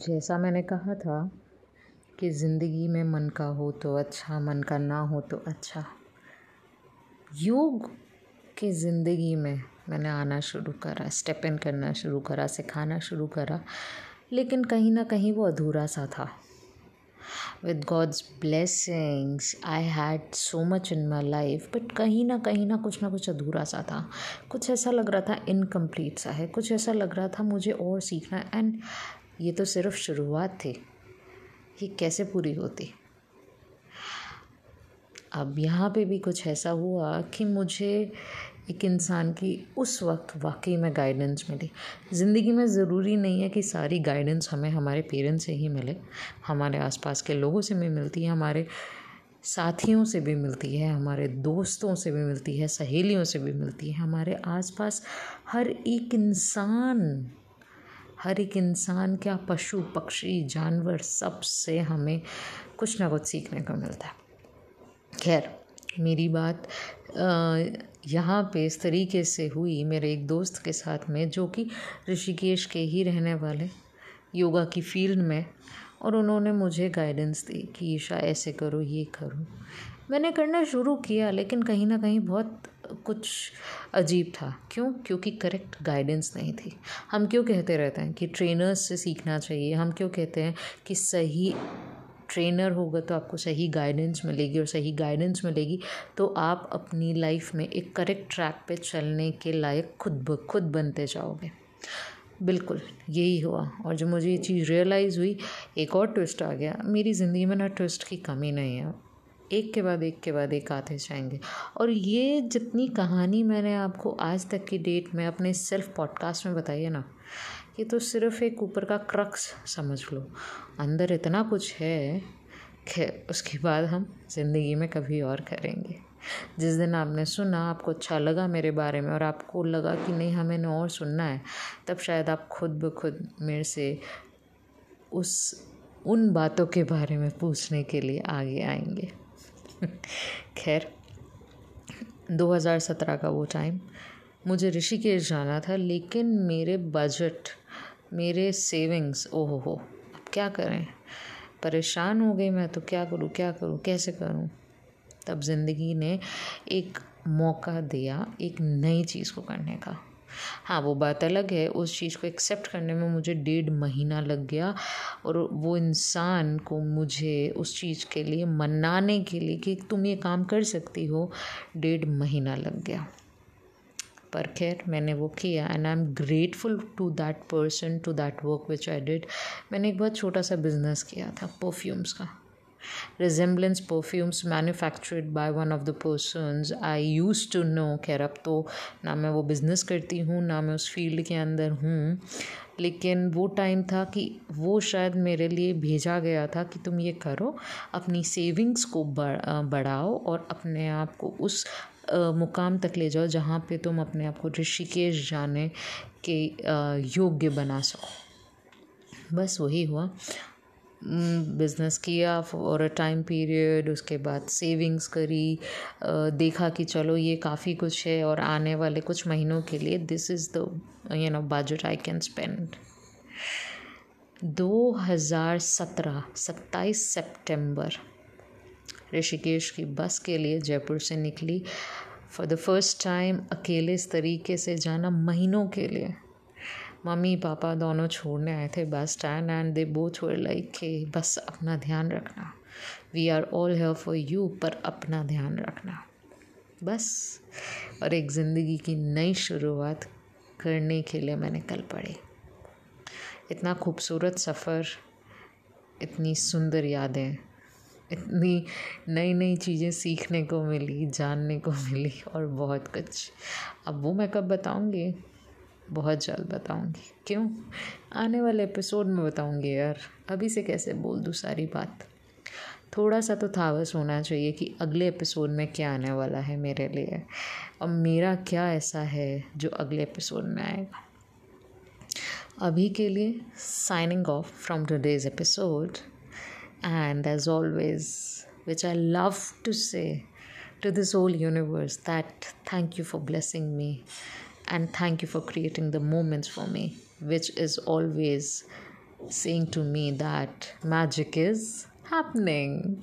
जैसा मैंने कहा था कि ज़िंदगी में मन का हो तो अच्छा मन का ना हो तो अच्छा। योग की ज़िंदगी में मैंने आना शुरू करा स्टेप इन करना शुरू करा, सिखाना शुरू करा, लेकिन कहीं ना कहीं वो अधूरा सा था। With God's blessings I had so much in my life but कहीं ना कहीं ना कुछ ना कुछ अधूरा सा था। कुछ ऐसा लग रहा था इनकम्प्लीट सा है, कुछ ऐसा लग रहा था मुझे और सीखना एंड ये तो सिर्फ़ शुरुआत थी ये कैसे पूरी होती। अब यहाँ पे भी कुछ ऐसा हुआ कि मुझे एक इंसान की उस वक्त वाकई में गाइडेंस मिली। ज़िंदगी में ज़रूरी नहीं है कि सारी गाइडेंस हमें हमारे पेरेंट्स से ही मिले। हमारे आसपास के लोगों से भी मिलती है, हमारे साथियों से भी मिलती है, हमारे दोस्तों से भी मिलती है, सहेलियों से भी मिलती है। हमारे आसपास हर एक इंसान हर एक इंसान क्या पशु, पक्षी, जानवर सबसे हमें कुछ ना कुछ सीखने को मिलता है। खैर, मेरी बात यहाँ पे इस तरीके से हुई मेरे एक दोस्त के साथ में, जो कि ऋषिकेश के ही रहने वाले, योगा की फ़ील्ड में और उन्होंने मुझे गाइडेंस दी कि ईशा, ऐसे करो, ये करो। मैंने करना शुरू किया, लेकिन कहीं ना कहीं बहुत कुछ अजीब था। क्यों? क्योंकि करेक्ट गाइडेंस नहीं थी। हम क्यों कहते रहते हैं कि ट्रेनर्स से सीखना चाहिए? हम क्यों कहते हैं कि सही ट्रेनर होगा तो आपको सही गाइडेंस मिलेगी, और सही गाइडेंस मिलेगी तो आप अपनी लाइफ में एक करेक्ट ट्रैक पे चलने के लायक खुद ब, खुद बनते जाओगे। बिल्कुल, यही हुआ। और जब मुझे ये चीज़ रियलाइज़ हुई, एक और ट्विस्ट आ गया। मेरी ज़िंदगी में ना ट्विस्ट की कमी नहीं है। एक के बाद एक के बाद एक आते जाएँगे। और ये जितनी कहानी मैंने आपको आज तक की डेट में अपने सेल्फ पॉडकास्ट में बताई है ना, ये तो सिर्फ़ एक ऊपर का क्रक्स समझ लो। अंदर इतना कुछ है, खैर, उसके बाद हम ज़िंदगी में कभी और करेंगे। जिस दिन आपने सुना, आपको अच्छा लगा मेरे बारे में और आपको लगा कि नहीं, हमें और सुनना है, तब शायद आप खुद ब खुद मेरे से उस, उन बातों के बारे में पूछने के लिए आगे आएँगे। खैर 2017 का वो टाइम मुझे ऋषिकेश जाना था, लेकिन मेरे बजट मेरे सेविंग्स ओहो हो अब क्या करें? परेशान हो गई मैं तो क्या करूँ क्या करूँ, कैसे करूँ? तब ज़िंदगी ने एक मौका दिया एक नई चीज़ को करने का। हाँ वो बात अलग है। उस चीज़ को एक्सेप्ट करने में मुझे डेढ़ महीना लग गया और वो इंसान को मुझे उस चीज़ के लिए मनाने के लिए कि तुम ये काम कर सकती हो, डेढ़ महीना लग गया। पर खैर, मैंने वो किया and I am grateful to that person to that work which I did मैंने एक बहुत छोटा सा बिज़नेस किया था परफ्यूम्स का। Resemblance perfumes manufactured by one of the persons I use to know खैर, अब तो ना मैं वो बिज़नेस करती हूँ, ना मैं उस फ़ील्ड के अंदर हूँ। लेकिन वो टाइम था कि वो शायद मेरे लिए भेजा गया था कि तुम ये करो, अपनी सेविंग्स को बढ़ाओ और अपने आप को उस मुकाम तक ले जाओ जहाँ पे तुम अपने आप को ऋषिकेश जाने के योग्य बना सको। बस वही हुआ। बिज़नेस किया फॉर अ टाइम पीरियड उसके बाद सेविंग्स करी। देखा कि चलो ये काफ़ी कुछ है और आने वाले कुछ महीनों के लिए this is the you know budget I can spend दो हज़ार सत्रह, सत्ताईस सेप्टेम्बर ऋषिकेश की बस के लिए जयपुर से निकली। फॉर द फ़र्स्ट टाइम अकेले इस तरीके से जाना महीनों के लिए। मम्मी पापा दोनों छोड़ने आए थे bus stand and they both were like के बस अपना ध्यान रखना। We are all here for you पर अपना ध्यान रखना। बस। और एक ज़िंदगी की नई शुरुआत करने के लिए मैं निकल पड़ी इतना खूबसूरत सफ़र, इतनी सुंदर यादें, इतनी नई नई चीज़ें सीखने को मिली, जानने को मिली और बहुत कुछ। अब वो मैं कब बताऊँगी? बहुत जल्द बताऊँगी। क्यों? आने वाले एपिसोड में बताऊँगी यार। अभी से कैसे बोल दूँ सारी बात? थोड़ा सा तो थावस होना चाहिए कि अगले एपिसोड में क्या आने वाला है मेरे लिए। और मेरा क्या ऐसा है जो अगले एपिसोड में आएगा? अभी के लिए signing off from today's episode and as always which I love to say to this whole universe, that thank you for blessing me. And thank you for creating the moments for me, which is always saying to me that magic is happening.